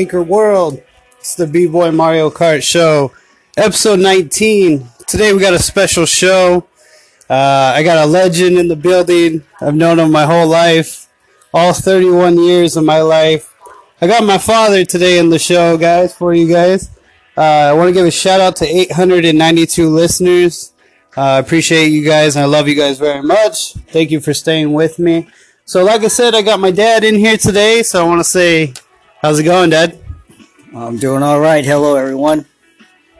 Anchor World. It's the B Boy Mario Kart Show, episode 19. Today we got a special show. Uh, I got a legend in the building. I've known him my whole life, all 31 years of my life. I got my father today in the show, guys, for you guys. Uh, I want to give a shout out to 892 listeners. Uh, I appreciate you guys and I love you guys very much. Thank you for staying with me. So, like I said, I got my dad in here today, so I want to say, how's it going, Dad? I'm doing all right. Hello, everyone.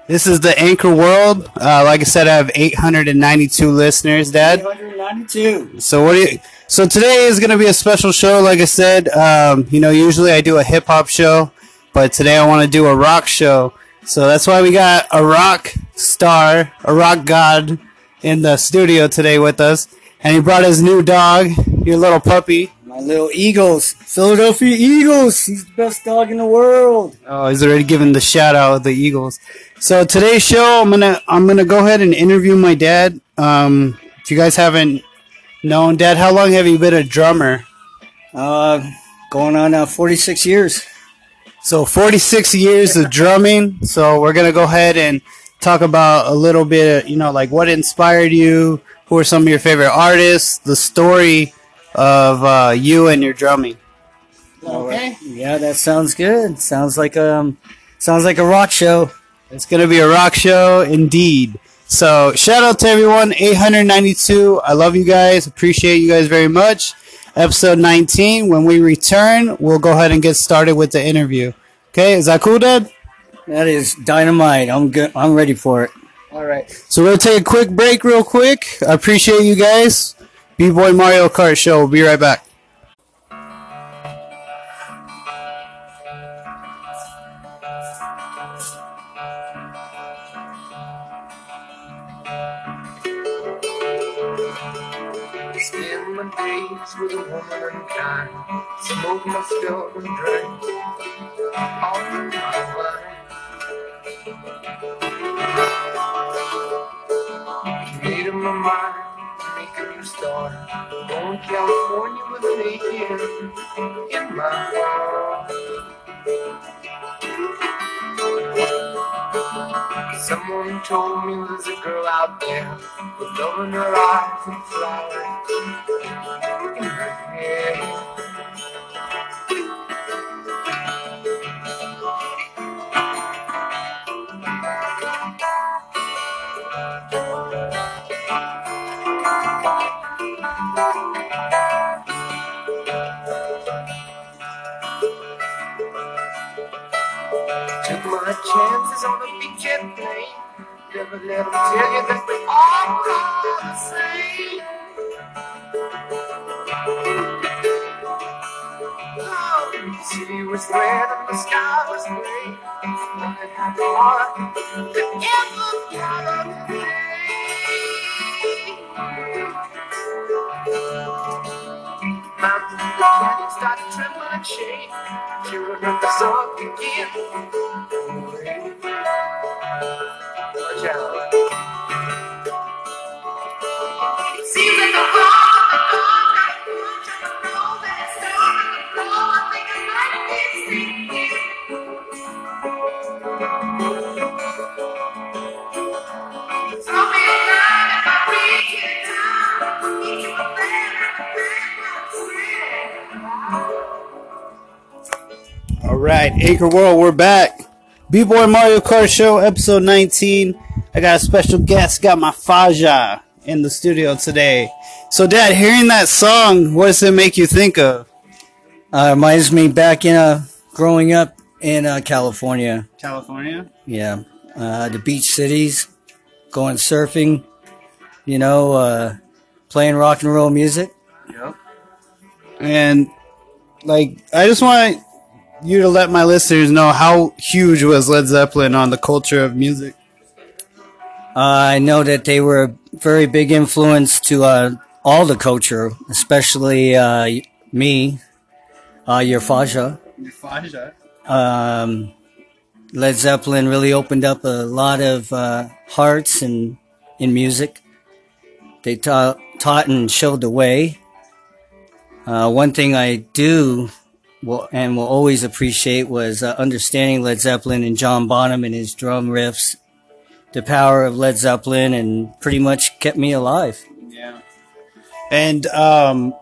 This is the Anchor World. Uh, like I said, I have 892 listeners, Dad. 892. So what do you? So today is going to be a special show. Like I said, um, you know, usually I do a hip hop show, but today I want to do a rock show. So that's why we got a rock star, a rock god, in the studio today with us, and he brought his new dog, your little puppy. My little Eagles, Philadelphia Eagles. He's the best dog in the world. Oh, he's already given the shout out of the Eagles. So today's show, I'm gonna I'm gonna go ahead and interview my dad. Um, if you guys haven't known, Dad, how long have you been a drummer? Uh, going on uh, 46 years. So 46 years of drumming. So we're gonna go ahead and talk about a little bit, you know, like what inspired you, who are some of your favorite artists, the story of uh, you and your drumming. Okay. Yeah, that sounds good. Sounds like um, sounds like a rock show. It's gonna be a rock show indeed. So shout out to everyone, 892. I love you guys. Appreciate you guys very much. Episode 19. When we return, we'll go ahead and get started with the interview. Okay, is that cool, Dad? That is dynamite. I'm good. I'm ready for it. All right. So we're gonna take a quick break, real quick. I appreciate you guys. B Boy Mario Kart Show. We'll be right back. Smoke my stuff and drink. All. Made up my mind start. Going California with an aching in my heart. Someone told me there's a girl out there with love in her eyes and flowers in her hair. Chances on a big jet plane. Never let them tell you that we all the same. Oh, the city was red and the sky was gray. I had the heart that ever got away. Mountains and canyons started to tremble and shake. Children of the sun begin. All right, Anchor World, we're back. B Boy Mario Kart Show, episode 19. I got a special guest, got my Faja in the studio today. So, Dad, hearing that song, what does it make you think of? Uh, reminds me back in uh, growing up in uh, California. California? Yeah, uh, the beach cities, going surfing. You know, uh, playing rock and roll music. Yep. And like, I just want you to let my listeners know how huge was Led Zeppelin on the culture of music. Uh, I know that they were a very big influence to uh, all the culture, especially uh, me, uh, your Faja. Um, Led Zeppelin really opened up a lot of uh, hearts and in music. They taught, taught and showed the way. Uh, one thing I do will, and will always appreciate was uh, understanding Led Zeppelin and John Bonham and his drum riffs, the power of Led Zeppelin, and pretty much kept me alive. Yeah. And um,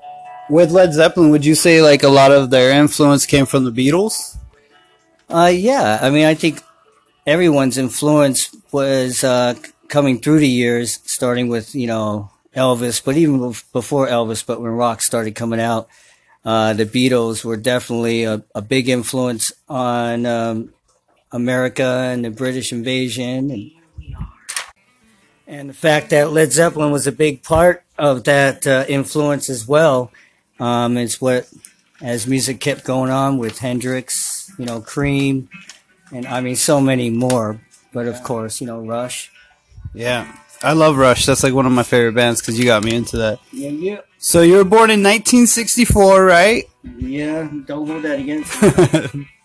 with Led Zeppelin, would you say like a lot of their influence came from the Beatles? Uh, yeah, I mean, I think everyone's influence was uh, coming through the years, starting with you know Elvis, but even before Elvis, but when rock started coming out, uh, the Beatles were definitely a, a big influence on um, America and the British invasion, and and the fact that Led Zeppelin was a big part of that uh, influence as well. Um, is what as music kept going on with Hendrix, you know, Cream, and I mean so many more. But of course, you know, Rush. Yeah. I love Rush. That's like one of my favorite bands because you got me into that. Yeah, yeah, So you were born in 1964, right? yeah. Don't hold that against. me.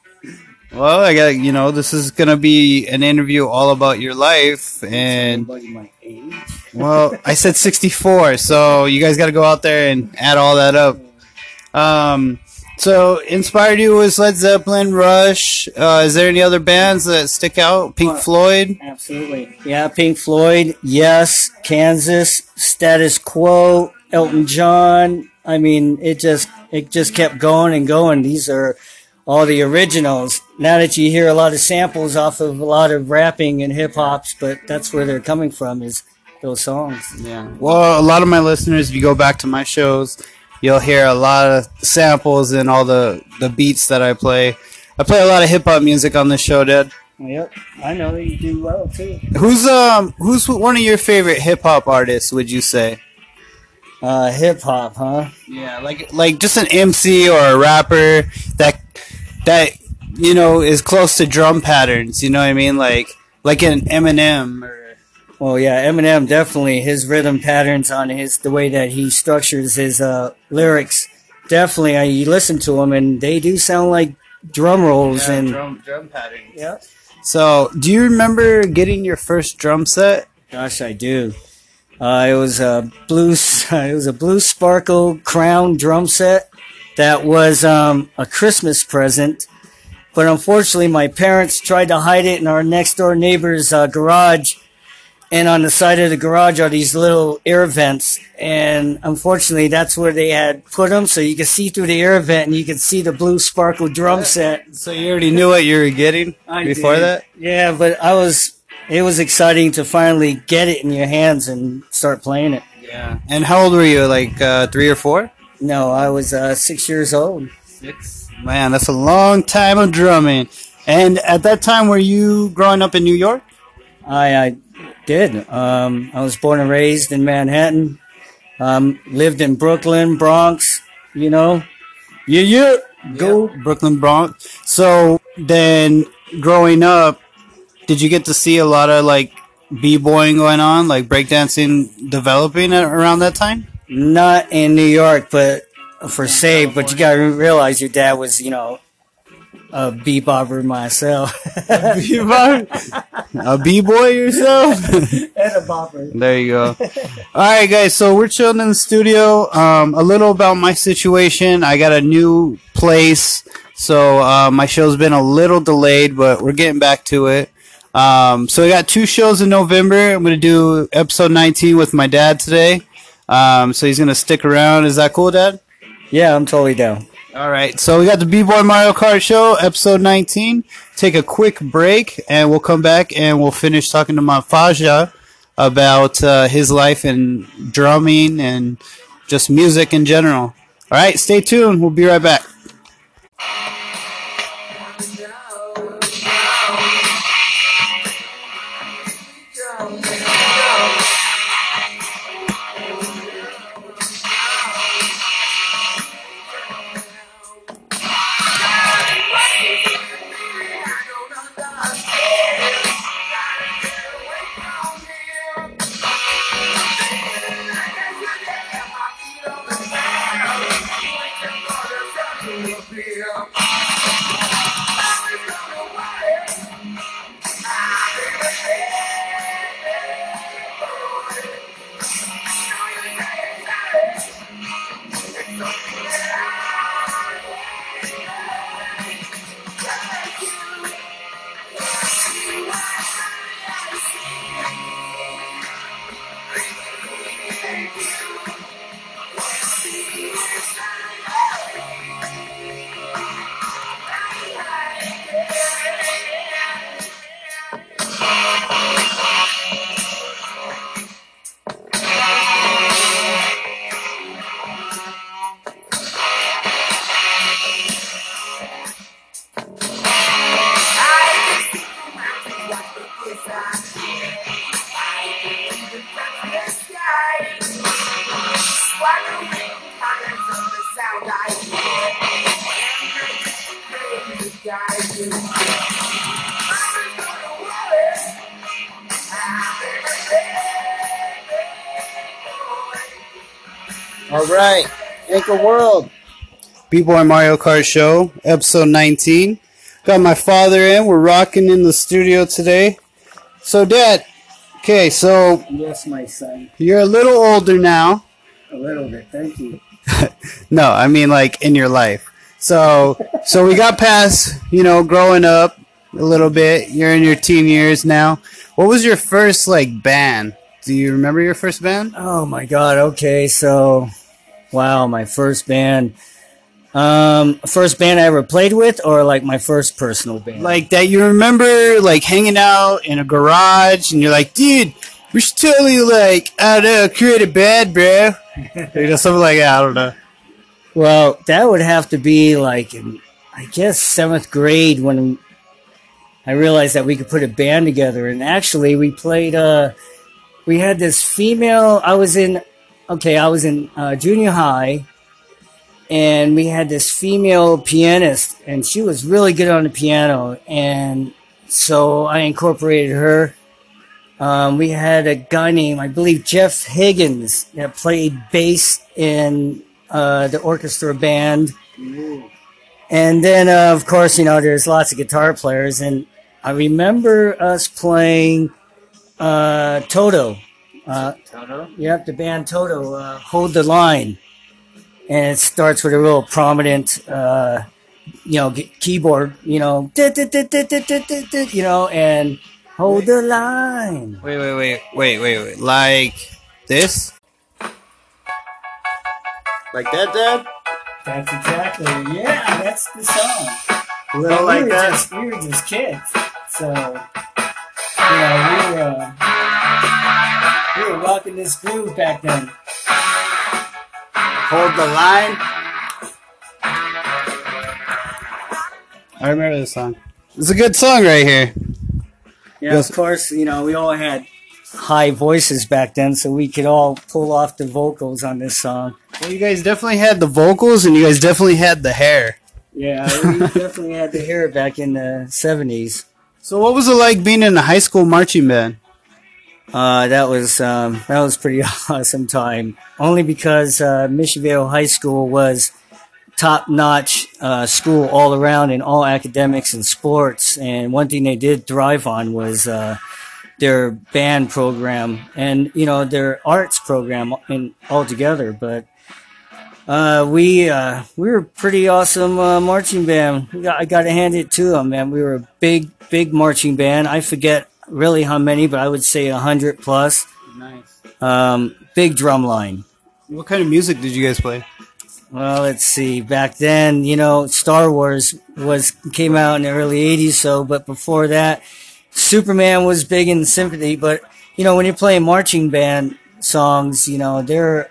Well, I got you know this is gonna be an interview all about your life, and Somebody my age. well, I said 64, so you guys got to go out there and add all that up. Um, so inspired you was Led Zeppelin, Rush. Uh, is there any other bands that stick out? Pink Floyd. Absolutely. Yeah, Pink Floyd. Yes, Kansas. Status Quo. Elton John. I mean, it just it just kept going and going. These are all the originals. Now that you hear a lot of samples off of a lot of rapping and hip hops, but that's where they're coming from is those songs. Yeah. Well, a lot of my listeners, if you go back to my shows, you'll hear a lot of samples and all the the beats that I play. I play a lot of hip hop music on this show, Dad. Yep, I know you do well too. Who's um who's one of your favorite hip hop artists? Would you say? Uh, hip hop, huh? Yeah, like like just an MC or a rapper that that you know is close to drum patterns. You know what I mean? Like like an Eminem or Well, yeah, Eminem definitely his rhythm patterns on his the way that he structures his uh, lyrics. Definitely, I, you listen to them and they do sound like drum rolls and drum drum patterns. yeah. So, do you remember getting your first drum set? Gosh, I do. Uh, it was a blue. It was a blue sparkle crown drum set that was um, a Christmas present. But unfortunately, my parents tried to hide it in our next door neighbor's uh, garage. And on the side of the garage are these little air vents. And unfortunately, that's where they had put them. So you could see through the air vent and you could see the blue sparkle drum set. So you already knew what you were getting I before did. that. Yeah, but I was. It was exciting to finally get it in your hands and start playing it. Yeah. And how old were you? Like uh, three or four? No, I was uh, six years old. Six. Man, that's a long time of drumming. And at that time, were you growing up in New York? I, I did. Um, I was born and raised in Manhattan. Um, lived in Brooklyn, Bronx. You know, yeah, yeah. Go. Brooklyn Bronx. So then, growing up, did you get to see a lot of like b-boying going on, like breakdancing developing around that time? Not in New York, but for save. But you gotta realize your dad was, you know, a bebopper myself. a b-boy yourself? and a bopper. There you go. All right, guys. So we're chilling in the studio. Um, a little about my situation. I got a new place, so uh, my show's been a little delayed, but we're getting back to it. Um, so we got two shows in November. I'm gonna do episode 19 with my dad today. Um, so he's gonna stick around. Is that cool, Dad? Yeah, I'm totally down. All right. So we got the B-Boy Mario Kart Show, episode 19. Take a quick break, and we'll come back and we'll finish talking to my Faja about uh, his life and drumming and just music in general. All right. Stay tuned. We'll be right back. All right, Anchor World. B-Boy Mario Kart Show, episode 19. Got my father in. We're rocking in the studio today. So, Dad, okay, so Yes, my son. you're a little older now. A little bit. Thank you. No, I mean like in your life. So, so we got past, you know, growing up a little bit. You're in your teen years now. What was your first like band? Do you remember your first band? Oh my god, okay, so wow, my first band. Um first band I ever played with or like my first personal band? Like that you remember like hanging out in a garage and you're like, dude, we should totally like, I don't know, create a band, bro. you know, something like that. I don't know. well, that would have to be like in I guess 7th grade when I realized that we could put a band together and actually we played uh we had this female I was in okay, I was in uh, junior high and we had this female pianist and she was really good on the piano and so I incorporated her. Um, we had a guy named I believe Jeff Higgins that played bass in uh, the orchestra band. And then, uh, of course, you know, there's lots of guitar players, and I remember us playing uh, Toto. Uh, Toto? Yep, the band Toto, uh, Hold the Line. And it starts with a real prominent, uh, you know, g- keyboard, you know, you know, and Hold the Line. Wait, wait, wait, wait, wait, wait. Like this? Like that, Dad? That's exactly, yeah, that's the song. A little we like were that. Just, we were just kids, so you know we were uh, we were rocking this groove back then. Hold the line. I remember this song. It's a good song right here. Yeah, Yes. of course, you know we all had high voices back then, so we could all pull off the vocals on this song. Well, you guys definitely had the vocals and you guys definitely had the hair. Yeah, we definitely had the hair back in the seventies. So, what was it like being in a high school marching band? Uh, that was um, that was pretty awesome time. Only because uh, Mission Vale High School was top notch uh, school all around in all academics and sports. And one thing they did thrive on was uh, their band program and you know their arts program in altogether. But uh, we uh, we were pretty awesome uh, marching band. We got, I got to hand it to them, man. We were a big big marching band. I forget really how many, but I would say a hundred plus. Nice. Um, big drum line. What kind of music did you guys play? Well, let's see. Back then, you know, Star Wars was came out in the early '80s. So, but before that, Superman was big in symphony. But you know, when you're playing marching band songs, you know, they're,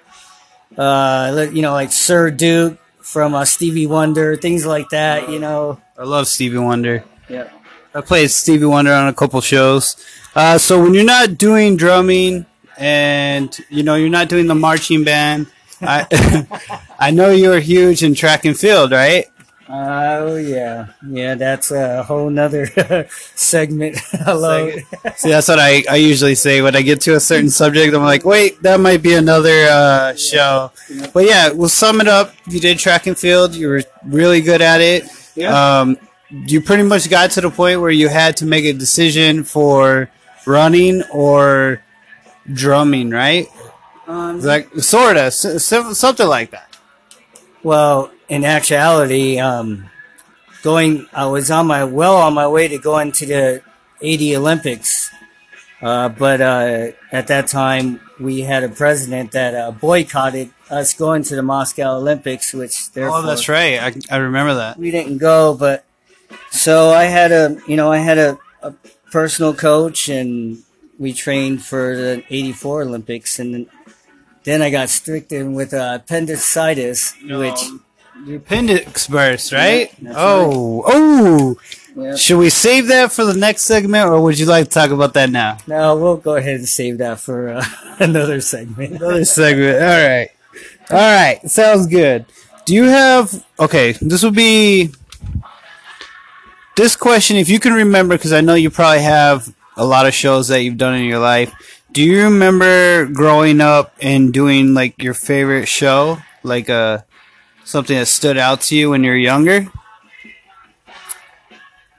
uh, you know, like Sir Duke from uh, Stevie Wonder, things like that. You know. I love Stevie Wonder. Yeah. I played Stevie Wonder on a couple shows. Uh, so when you're not doing drumming and you know you're not doing the marching band, I I know you're huge in track and field, right? Oh yeah, yeah. That's a whole nother segment alone. See, that's what I, I usually say when I get to a certain subject. I'm like, wait, that might be another uh, show. But yeah, we'll sum it up. You did track and field. You were really good at it. Yeah. Um, you pretty much got to the point where you had to make a decision for running or drumming, right? Um, Like sorta, s- s- something like that. Well, in actuality, um, going, I was on my well on my way to going to the 80 Olympics, uh, but uh, at that time we had a president that uh, boycotted us going to the Moscow Olympics, which therefore Oh, that's right. I, I remember that. we didn't go. But so I had a, you know, I had a, a personal coach, and we trained for the '84 Olympics, and then, I got stricken with uh, appendicitis, which. Your appendix burst, right? oh, oh. Yeah. Should we save that for the next segment, or would you like to talk about that now? No, we'll go ahead and save that for uh, another segment. Another segment. All right. All right, sounds good. Do you have okay? This would be this question. If you can remember, because I know you probably have a lot of shows that you've done in your life. Do you remember growing up and doing like your favorite show, like uh something that stood out to you when you were younger?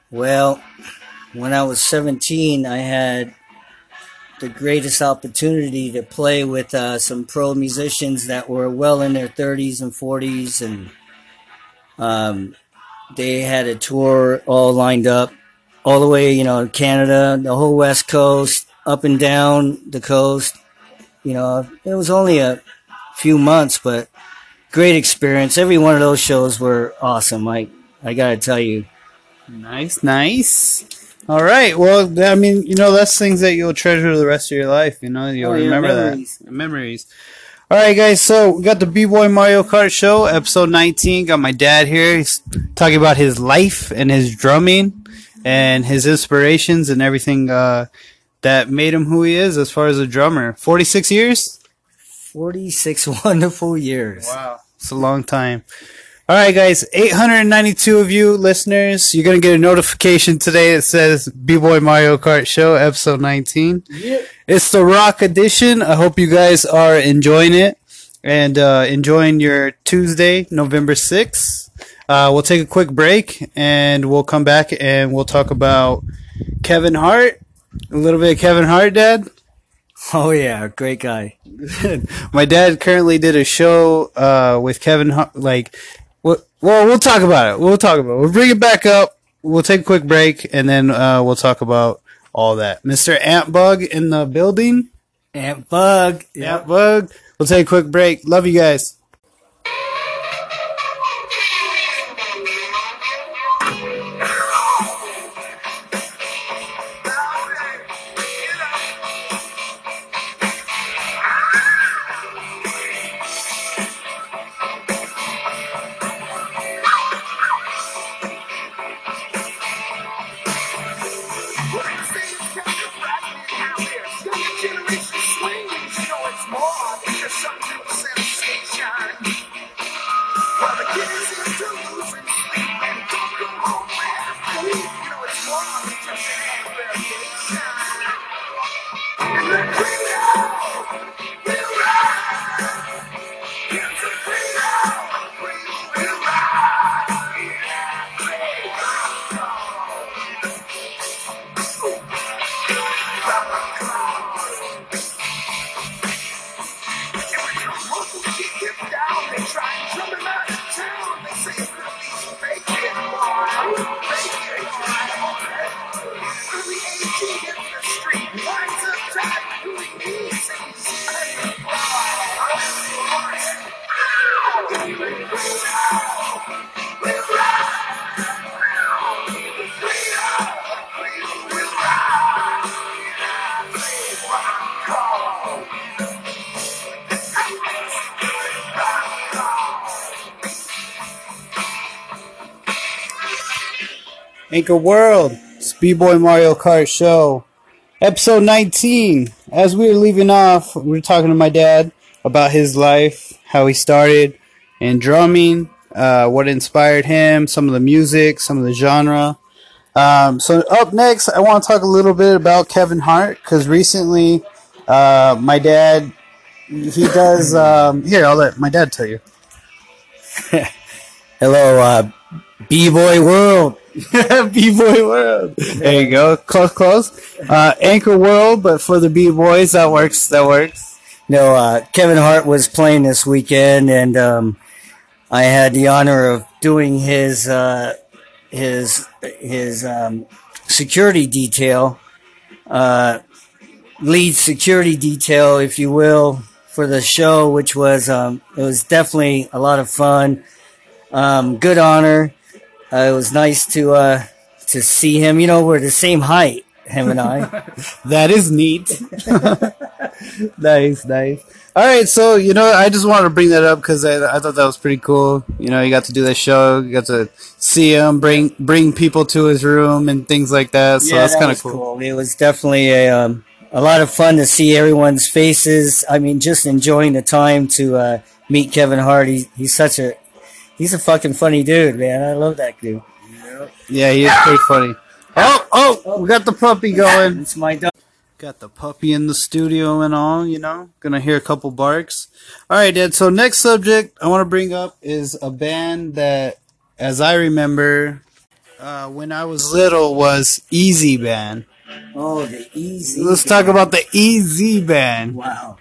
Well, when I was 17, I had the greatest opportunity to play with uh, some pro musicians that were well in their 30s and 40s, and um, they had a tour all lined up, all the way, you know, Canada, the whole West Coast, up and down the coast. You know, it was only a few months, but great experience. Every one of those shows were awesome. I I gotta tell you. Nice, nice. All right. Well, I mean, you know, that's things that you'll treasure the rest of your life. You know, you'll Oh, yeah, remember memories. that memories. All right, guys. So we got the B Boy Mario Kart Show, episode 19. Got my dad here. He's talking about his life and his drumming and his inspirations and everything uh, that made him who he is as far as a drummer. 46 years. 46 wonderful years. Wow. It's a long time. All right, guys. 892 of you listeners. You're going to get a notification today that says B-Boy Mario Kart Show, episode 19. It's the rock edition. I hope you guys are enjoying it and uh, enjoying your Tuesday, November 6th. Uh, we'll take a quick break and we'll come back and we'll talk about Kevin Hart. A little bit of Kevin Hart, Dad. Oh yeah, great guy. My dad currently did a show uh, with Kevin. Hart, like, well, well, we'll talk about it. We'll talk about it. We'll bring it back up. We'll take a quick break, and then uh, we'll talk about all that. Mr. Ant Bug in the building. Ant Bug. Ant Bug. We'll take a quick break. Love you guys. Anchor World, Speedboy Mario Kart Show, episode 19. As we were leaving off, we were talking to my dad about his life, how he started in drumming, uh, what inspired him, some of the music, some of the genre. Um, so up next, I want to talk a little bit about Kevin Hart because recently, uh, my dad he does. Um, here, I'll let my dad tell you. Hello, uh, B-Boy World. B-Boy World. There you go. Close, close. Uh, Anchor World, but for the B-Boys, that works. That works. No, uh, Kevin Hart was playing this weekend, and um, I had the honor of doing his uh, his his um, security detail, uh, lead security detail, if you will, for the show, which was um, it was definitely a lot of fun. Um, good honor. Uh, it was nice to uh, to see him. You know, we're the same height, him and I. That is neat. nice, nice. All right, so you know, I just wanted to bring that up because I, I thought that was pretty cool. You know, you got to do that show, you got to see him, bring bring people to his room and things like that. So that's that kind of cool. It was definitely a um, a lot of fun to see everyone's faces. I mean, just enjoying the time to uh, meet Kevin Hart. He, he's such a he's a fucking funny dude, man. I love that dude. Yeah, he is pretty funny. Oh, oh, we got the puppy going. It's my dog. Got the puppy in the studio and all, you know. Gonna hear a couple barks. All right, Dad. So next subject I want to bring up is a band that, as I remember, uh, when I was little, was Easy Band. Oh, the easy. Let's talk about the Easy Band. Wow.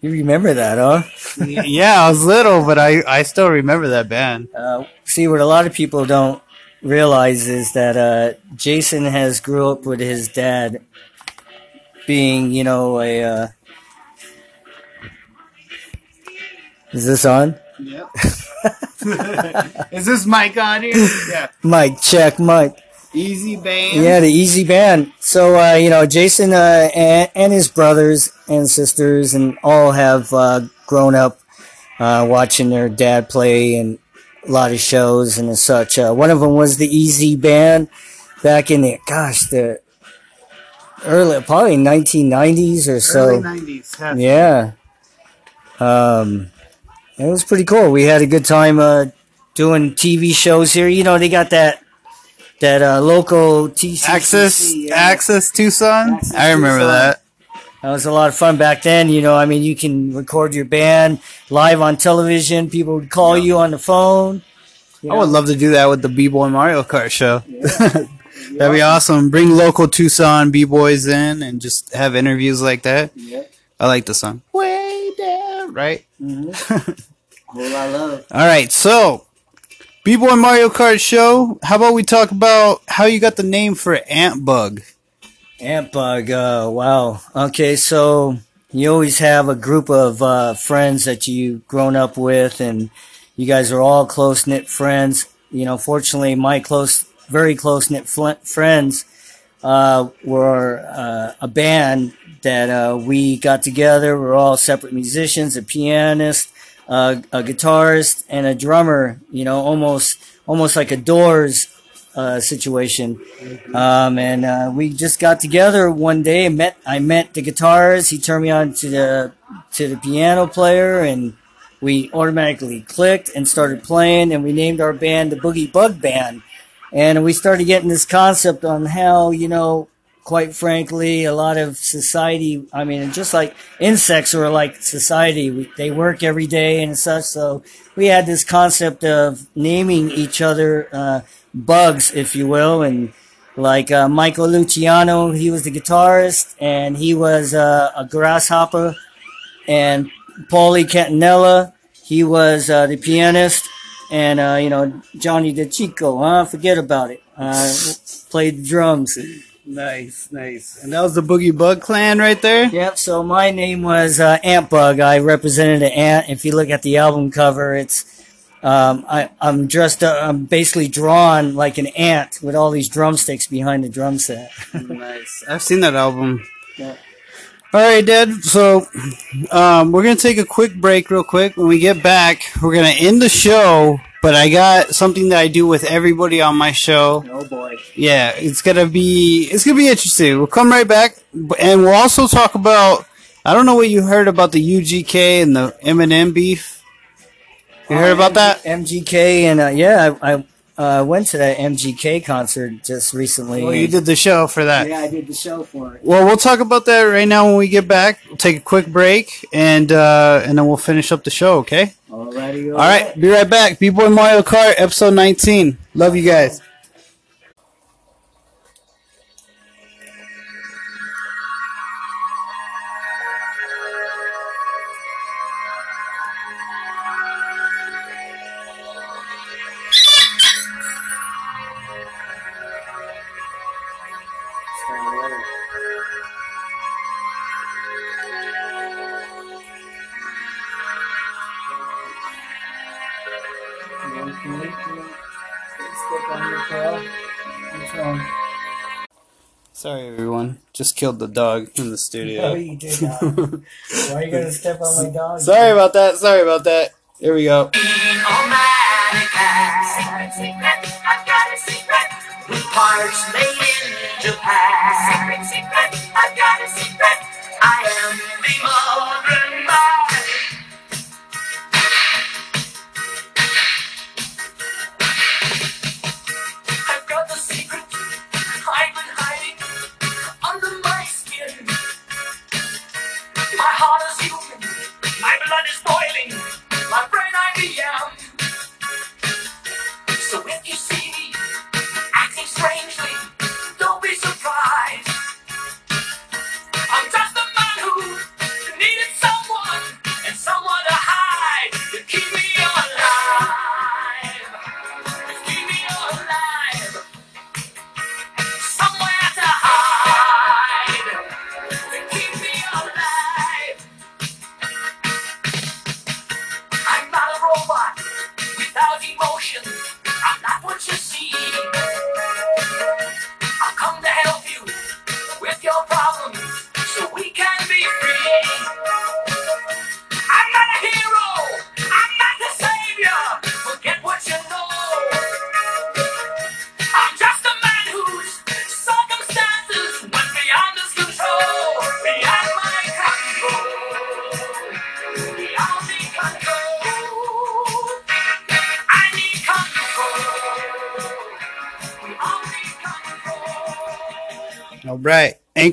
You remember that, huh? yeah, I was little, but I I still remember that band. Uh, see, what a lot of people don't realize is that uh, Jason has grew up with his dad being, you know, a. Uh, is this on? Yep. is this mic on here? Yeah. Mike, check, Mike. Easy Band. Yeah, the Easy Band. So, uh, you know, Jason uh, and, and his brothers and sisters and all have uh, grown up uh, watching their dad play and a lot of shows and such. Uh, one of them was the Easy Band back in the, gosh, the early, probably 1990s or so. Early nineties. Yeah. Um, it was pretty cool. We had a good time uh, doing TV shows here. You know, they got that that uh, local TCC. Access, yeah. Access Tucson. Access I remember Tucson. that. That was a lot of fun back then. You know, I mean, you can record your band live on television. People would call you on the phone. You I would love to do that with the B Boy Mario Kart show. That'd be awesome. Bring local Tucson B boys in and just have interviews like that. Yep. I like the song. Way down, right? Whole lot of love. All right, so B Boy Mario Kart show. How about we talk about how you got the name for Ant Bug? Ant bug. Uh, wow. Okay, so you always have a group of uh, friends that you've grown up with, and you guys are all close knit friends. You know, fortunately, my close, very close knit fl- friends uh, were uh, a band that uh, we got together. We're all separate musicians, a pianist, uh, a guitarist, and a drummer. You know, almost almost like a Doors uh, situation. Um, and uh, we just got together one day. Met I met the guitarist. He turned me on to the to the piano player, and we automatically clicked and started playing. And we named our band the Boogie Bug Band. And we started getting this concept on how you know. Quite frankly, a lot of society, I mean, just like insects are like society, we, they work every day and such. So we had this concept of naming each other uh, bugs, if you will, and like uh, Michael Luciano, he was the guitarist, and he was uh, a grasshopper, and Paulie Cantanella, he was uh, the pianist, and uh, you know Johnny DeChico, huh? Forget about it. Uh, played drums. Nice, nice. And that was the Boogie Bug Clan right there. Yep. So my name was uh, Ant Bug. I represented an ant. If you look at the album cover, it's um, I, I'm dressed up. I'm basically drawn like an ant with all these drumsticks behind the drum set. nice. I've seen that album. Yeah. All right, Dad. So um, we're gonna take a quick break, real quick. When we get back, we're gonna end the show. But I got something that I do with everybody on my show. Oh boy. Yeah, it's gonna be it's gonna be interesting. We'll come right back, and we'll also talk about. I don't know what you heard about the MGK and the Eminem beef. You heard about that? MGK and uh, yeah, I, I uh, went to that MGK concert just recently. Well, you did the show for that. Yeah, I did the show for it. Well, we'll talk about that right now when we get back. We'll take a quick break, and uh, and then we'll finish up the show. Okay. Alrighty. All right. Be right back. B Boy Mario Kart, episode 19. Love you guys. Sorry, everyone. Just killed the dog in the studio. you did not. Why are you gonna step on my dog? Sorry about that. Sorry about that. Here we go.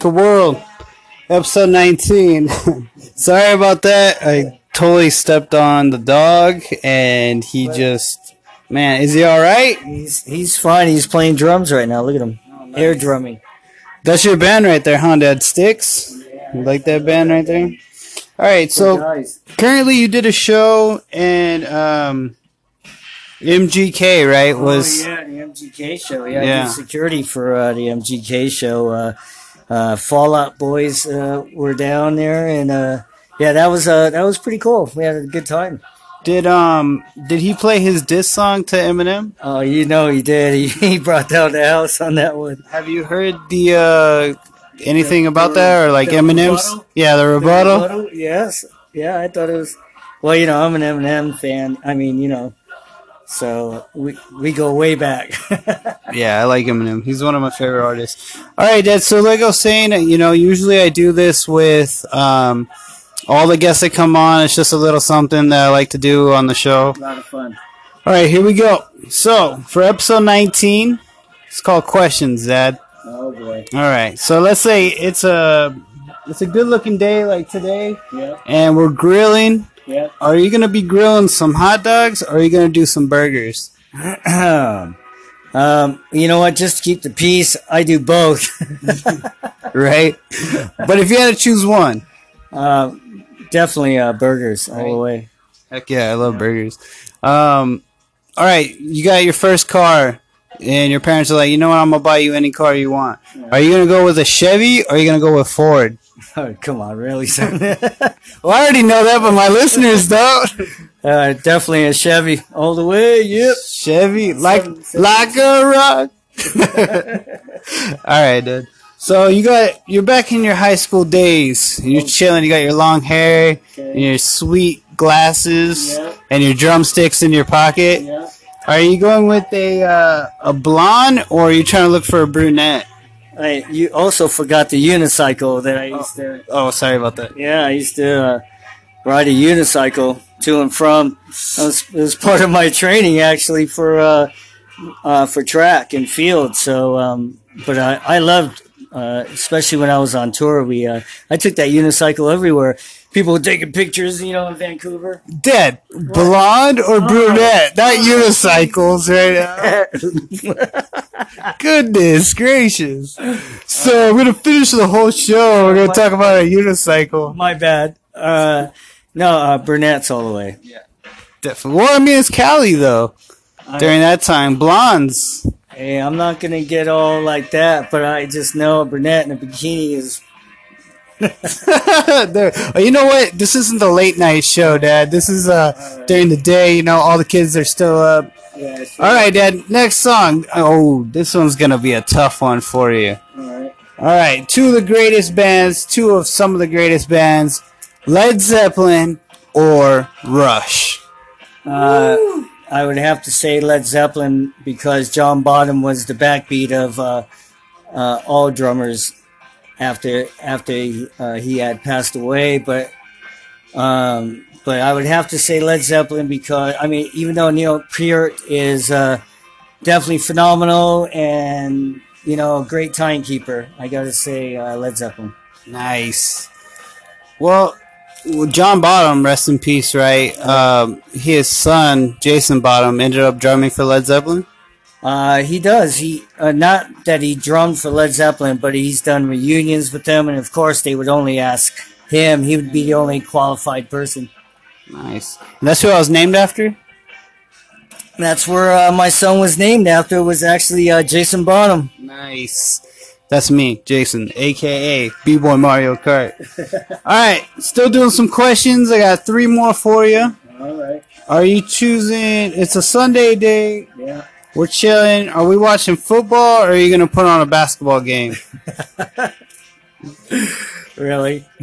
Anchor World, episode 19. Sorry about that. I totally stepped on the dog, and he just, man, is he all right? He's he's fine. He's playing drums right now. Look at him, air drumming. That's your band right there, huh, Dad? Sticks. You like that band right there? All right, so currently you did a show and um, MGK, right? Was oh, yeah, the MGK show. Yeah, Yeah. security for uh, the MGK show. Uh, uh, Fallout Boys uh, were down there, and uh, yeah, that was uh, that was pretty cool. We had a good time. did um did he play his diss song to Eminem? Oh, you know he did. He, he brought down the house on that one. Have you heard the uh anything about that or like Eminem's? rebuttal? Yeah, the rebuttal. Rebuttal? Yes. Yeah, I thought it was. Well, you know, I'm an Eminem fan. I mean, you know, so we we go way back. Yeah, I like Eminem. He's one of my favorite artists. All right, Dad. So like I was saying, you know, usually I do this with um all the guests that come on. It's just a little something that I like to do on the show. a lot of fun. All right, here we go. So for episode 19, it's called questions, Dad. Oh boy. All right. So let's say it's a it's a good looking day like today, Yeah. and we're grilling. Yeah. Are you gonna be grilling some hot dogs, or are you gonna do some burgers? um, you know what? Just to keep the peace, I do both. Right. but if you had to choose one, uh, definitely uh, burgers all the way. heck yeah, I love burgers. Um, all right, you got your first car, and your parents are like, you know what, I'm gonna buy you any car you want. Are you gonna go with a Chevy, or are you gonna go with Ford? Oh, come on, really? Well, I already know that, but my listeners don't. uh, definitely a Chevy all the way. Yep. Chevy, like like a rock. All right, dude. So you got you're back in your high school days. You're chilling. You got your long hair, and your sweet glasses, Yeah. and your drumsticks in your pocket. Yeah. Are you going with a uh, a blonde, or are you trying to look for a brunette? Hey, you also forgot the unicycle that I used to. Oh, sorry about that. Yeah, I used to uh, ride a unicycle to and from. That was, it was part of my training actually for uh, uh, for track and field. So, um, but I, I loved, uh, especially when I was on tour. We uh, I took that unicycle everywhere. People taking pictures, you know, in Vancouver. Dead, blonde or brunette? Not unicycles right now. Goodness gracious! So we're gonna finish the whole show. We're gonna talk about a unicycle. My bad. Uh, no, uh, brunettes all the way. Yeah. Definitely. Well, I mean, it's Cali though. During that time, blondes. Hey, I'm not gonna get all like that, but I just know a brunette in a bikini is oh, you know what? This isn't the late night show, Dad. This is uh during the day. You know, all the kids are still up. yeah. All right, Dad. Next song. Oh, this one's gonna be a tough one for you. All right. All right, two of the greatest bands, two of some of the greatest bands, Led Zeppelin or Rush. Uh, I would have to say Led Zeppelin because John Bonham was the backbeat of uh, uh, all drummers after after he, uh, he had passed away. But um, but I would have to say Led Zeppelin because I mean even though Neil Peart is uh, definitely phenomenal and you know a great timekeeper, I got to say uh, Led Zeppelin. Nice. Well, well, John Bonham, rest in peace, right? Um, his son, Jason Bonham, ended up drumming for Led Zeppelin. Uh, he does. He uh, not that he drummed for Led Zeppelin, but he's done reunions with them, and of course they would only ask him. He would be the only qualified person. Nice. And that's who I was named after? That's where uh, my son was named after. Was actually uh, Jason Bonham. Nice. That's me, Jason, aka B Boy Mario Kart. Alright, still doing some questions. I got three more for you. All right. Are you choosing? It's a Sunday day. Yeah. We're chilling. Are we watching football or are you going to put on a basketball game? Really.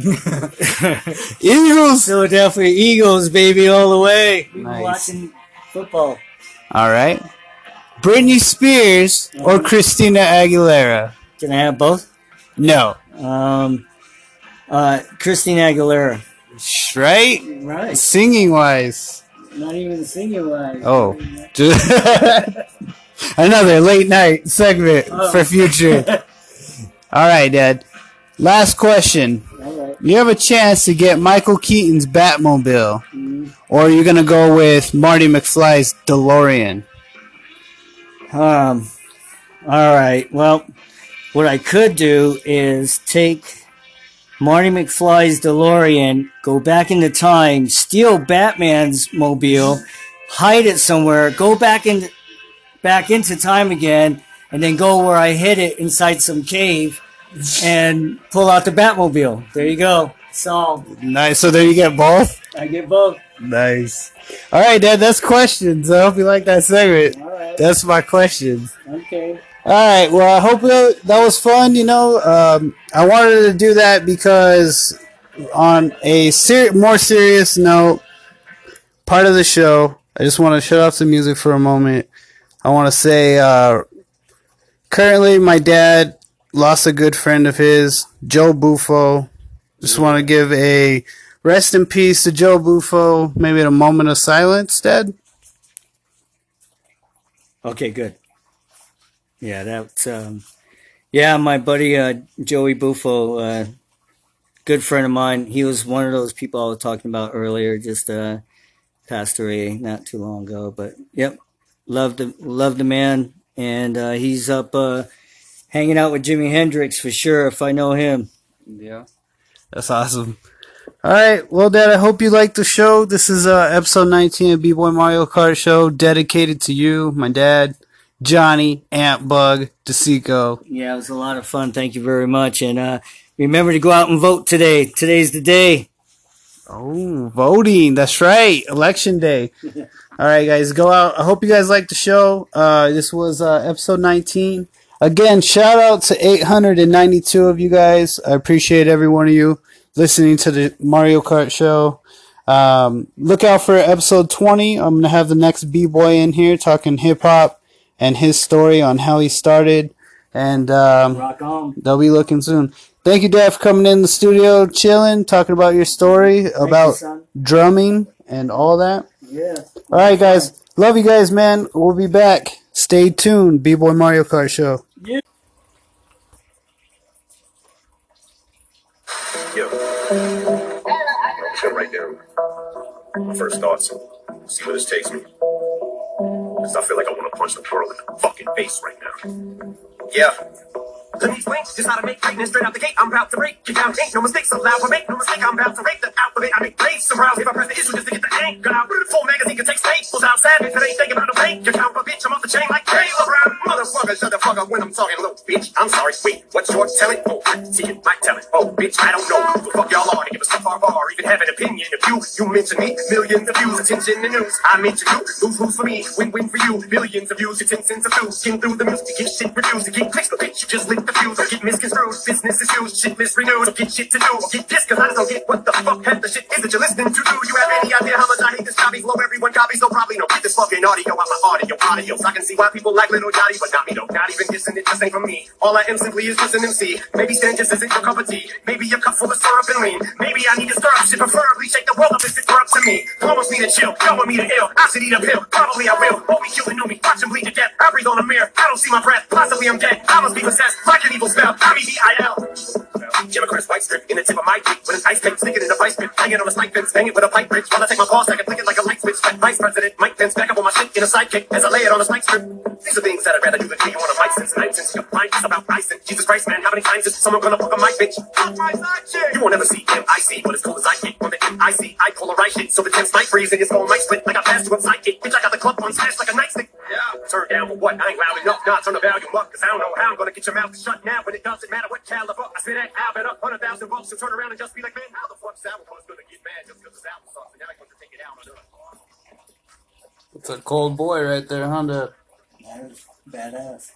Eagles! Philadelphia Eagles, baby, all the way. We were Nice. watching football. All right. Britney Spears or Christina Aguilera? Can I have both? No. Um, uh, Christina Aguilera. Right? Right. Singing wise. Not even singing wise. Oh. Another late night segment Oh. for future. All right, Dad. Last question. All right. You have a chance to get Michael Keaton's Batmobile, or are you're gonna go with Marty McFly's DeLorean. Um. All right. Well, what I could do is take Marty McFly's DeLorean, go back into time, steal Batman's mobile, hide it somewhere, go back in, back into time again, and then go where I hid it inside some cave, and pull out the Batmobile. There you go. Solved. Nice. So there you get both. I get both. Nice. All right, Dad. That's questions. I hope you like that segment. All right. That's my questions. Okay. All right. Well, I hope that that was fun. You know, um, I wanted to do that because on a ser- more serious note, part of the show, I just want to shut off the music for a moment. I want to say, uh, currently, my dad lost a good friend of his, Joe Buffo. Just want to give a rest in peace to Joe Buffo. Maybe a moment of silence, Dad. Okay, good. Yeah, that's um, yeah, my buddy uh, Joey Buffo, uh, good friend of mine. He was one of those people I was talking about earlier. Just uh, passed away not too long ago, but yep, loved the love the man, and uh, he's up uh, hanging out with Jimi Hendrix for sure. If I know him, Yeah. That's awesome. All right. Well, Dad, I hope you liked the show. This is uh, episode 19 of B-Boy Mario Kart Show dedicated to you, my dad, Johnny, Ant Bug, DeSico. yeah, it was a lot of fun. Thank you very much, and uh, remember to go out and vote today. Today's the day. Oh, voting. That's right. Election day. All right, guys, go out. I hope you guys liked the show. Uh, this was uh, episode 19. Again, shout out to 892 of you guys. I appreciate every one of you listening to the Mario Kart show. Um, look out for episode 20. I'm going to have the next B-Boy in here talking hip hop and his story on how he started. And um, Rock on. they'll be looking soon. Thank you, Dad, for coming in the studio, chilling, talking about your story about son. drumming and all that. Yeah. All right, guys. Love you guys, man. We'll be back. Stay tuned. B-Boy Mario Kart Show. Yo. Chill right down. My first thoughts. See where this takes me. Cause I feel like I wanna punch the world in the fucking face right now. Yeah. Let me explain just how to make greatness straight out the gate. I'm about to break you down. Ain't no mistakes allowed. I make no mistake. I'm about to rape the alphabet. I make waves around. If I press the issue just to get the anchor out. Full magazine can take staples out. Savage, it ain't thinking about the bank account. But bitch, I'm off the chain like Taylor Brown. Motherfucker, shut the fuck up when I'm talking low. Bitch, I'm sorry. Wait, what's your telling? Oh, I see it. My telling. Oh, bitch, I don't know who the fuck y'all are to give us a far bar. Even have an opinion. If you, you mention me, millions of views, attention the news. I mention you, lose, lose for me, win, win for you. Billions of views, your 10 cents a view. Skin through the music, get shit reduced. To get clicks, but bitch, you just lit the fuse. Get misconstrued. Business is used, shit misrenewed. Get shit to do. Get this, cause I don't get what the fuck half the shit is that you're listening to. Do you have any idea how much I hate this copy flow? Everyone copies, so probably no. Get this fucking audio out my audio, audio. I can see why people like Little Johnny, but not me though. Not even dissing it, just ain't from me. All I am simply is just an MC. Maybe Stan just isn't your cup of tea. Maybe a cup full of syrup and lean. Maybe I need to stir up shit, preferably shake the world up if it were up to me. Almost me to chill, y'all want me to ill. I should eat a pill, probably I will. Me, kill and know me, watch him bleed to death. I breathe on a mirror, I don't see my breath. Possibly I'm dead, I must be possessed. Like an evil spell, I'm E-V-I-L. Democrats white strip in the tip of my dick with an ice pick, sticking in the vice grip, hanging on a spike fence, bang it with a pipe wrench. While I take my pause, I can flick it like a light switch. Vice President Mike Pence back up on my shit in a sidekick as I lay it on a spike strip. These are things that I'd rather do than do you on a mic since nine since your mind is about pricing. Jesus Christ, man, how many times is someone gonna fuck a mic bitch? Fuck my side chick. You won't ever see him. M-I-C, but as cool as I get on the M-I-C, I polarize shit. So the tense mic freeze and his phone mic split like I passed to a sidekick. Bitch, I got the club on smash like a nightstick. Yeah. Turn down for what? I ain't loud enough. Nah, turn the volume up, cause I don't know how I'm gonna get your mouth shut now. But it doesn't matter what caliber. I spit that album up, 100,000 volts, and turn around and just be like, man, how the fuck's that one gonna get mad just cause his album sucks? And now I want to take it out on us. It's a cold boy right there, Honda. Dad? Badass.